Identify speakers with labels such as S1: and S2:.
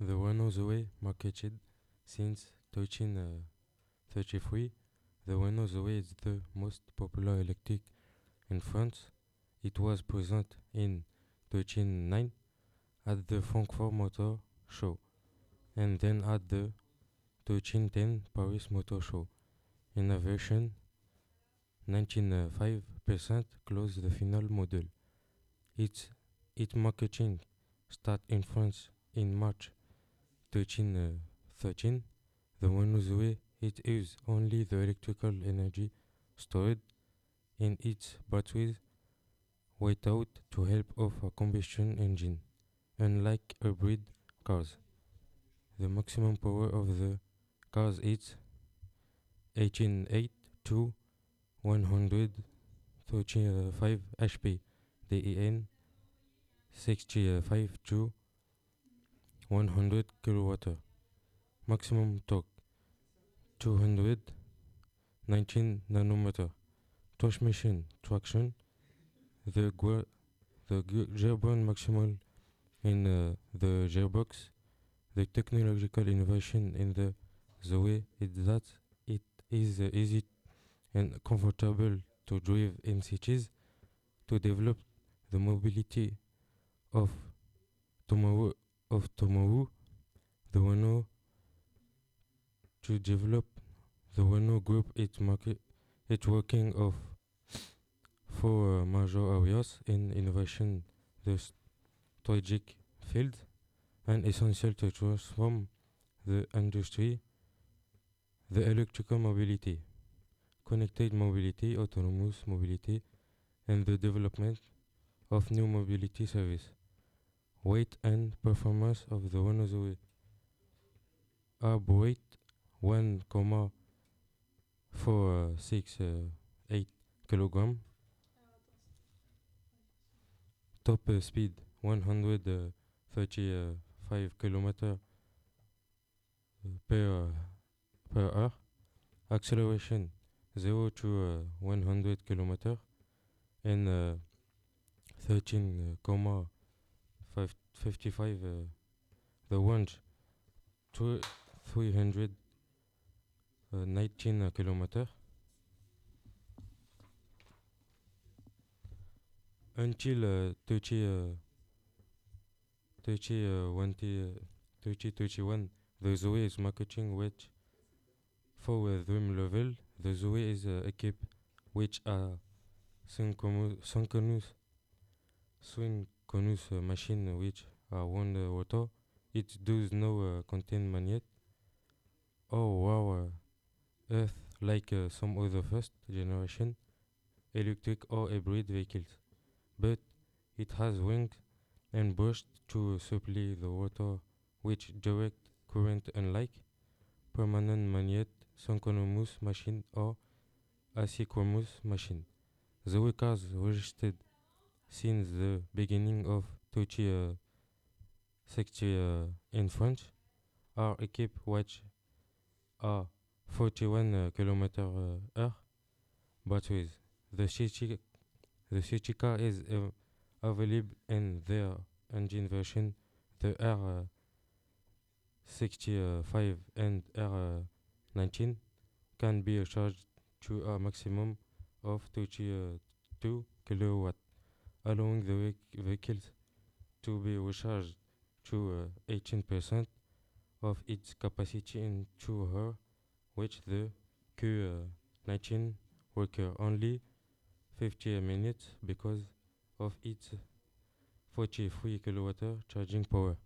S1: The Renault Zoe, marketed since 1333, uh, the Renault Zoe is the most popular electric in France. It was present in 1309 at the Frankfurt Motor Show and then at the 1310 Paris Motor Show. In a version 95% close the final model. Its, its marketing started in France in March 1313. Uh, the Renault Zoe it uses only the electrical energy stored in its batteries without to help of a combustion engine, unlike hybrid cars. The maximum power of the cars is 188 to 135 HP, DEN 65 to 100 kW. Maximum torque 219 nanometer. Transmission traction the the gearbox maximal in uh, the gearbox. The technological innovation in the Zoe is that it is uh, easy and comfortable to drive in cities. To develop the mobility of tomorrow of tomorrow, the Renault to develop the Renault Group its market its working of four uh, major areas in innovation the strategic field and essential to transform the industry the electrical mobility connected mobility autonomous mobility and the development of new mobility service weight and performance of the Zoe are weight 1,468 kilogram. Top uh, speed 135 kilometer per per hour. Acceleration 0 to uh, 100 kilometer and uh, 13,55 uh, the range to 319 kilometer. Until uh, 30, uh, 30, uh, 20, uh, 30, 31 the Zoe is marketing which for a dream level. The Zoe is uh, equipped which a synchronous synchronous uh, machine which are uh, water it does no uh, contain magnet oh rare earth like some other first generation electric or hybrid vehicles but it has wings and burst to supply the rotor which direct current unlike permanent magnet synchronous machine or asynchronous machine. The cars registered since the beginning of 2060 uh, in France our equipped which are 41 uh, km uh, hour batteries. The city the car is uh, available in their engine version, the R65 and R90 can be charged to a maximum of 22 kilowatt, allowing the vehicles to be recharged to uh, 18% of its capacity in two hours, which the Q90 uh, require only 50 minutes because of its 43 kilowatt charging power.